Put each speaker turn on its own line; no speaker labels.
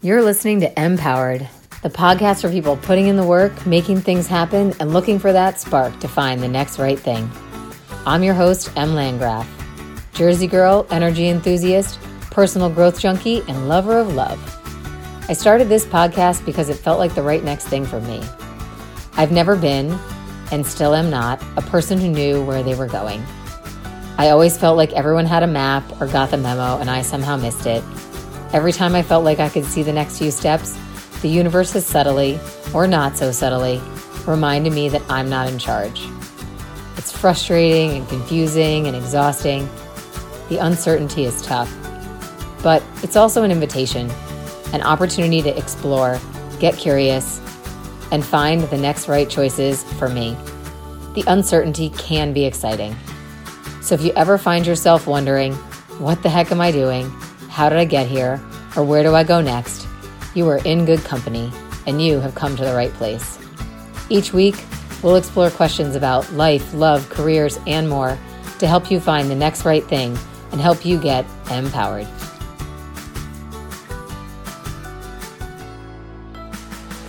You're listening to Empowered, the podcast for people putting in the work, making things happen, and looking for that spark to find the next right thing. I'm your host, Em Landgraf, Jersey girl, energy enthusiast, personal growth junkie, and lover of love. I started this podcast because it felt like the right next thing for me. I've never been, and still am not, a person who knew where they were going. I always felt like everyone had a map or got the memo, and I somehow missed it Every time I felt like I could see the next few steps, the universe has subtly, or not so subtly, reminded me that I'm not in charge. It's frustrating and confusing and exhausting. The uncertainty is tough. But it's also an invitation, an opportunity to explore, get curious, and find the next right choices for me. The uncertainty can be exciting. So if you ever find yourself wondering, what the heck am I doing? How did I get here? Or where do I go next? You are in good company, and you have come to the right place. Each week, we'll explore questions about life, love, careers, and more to help you find the next right thing and help you get empowered.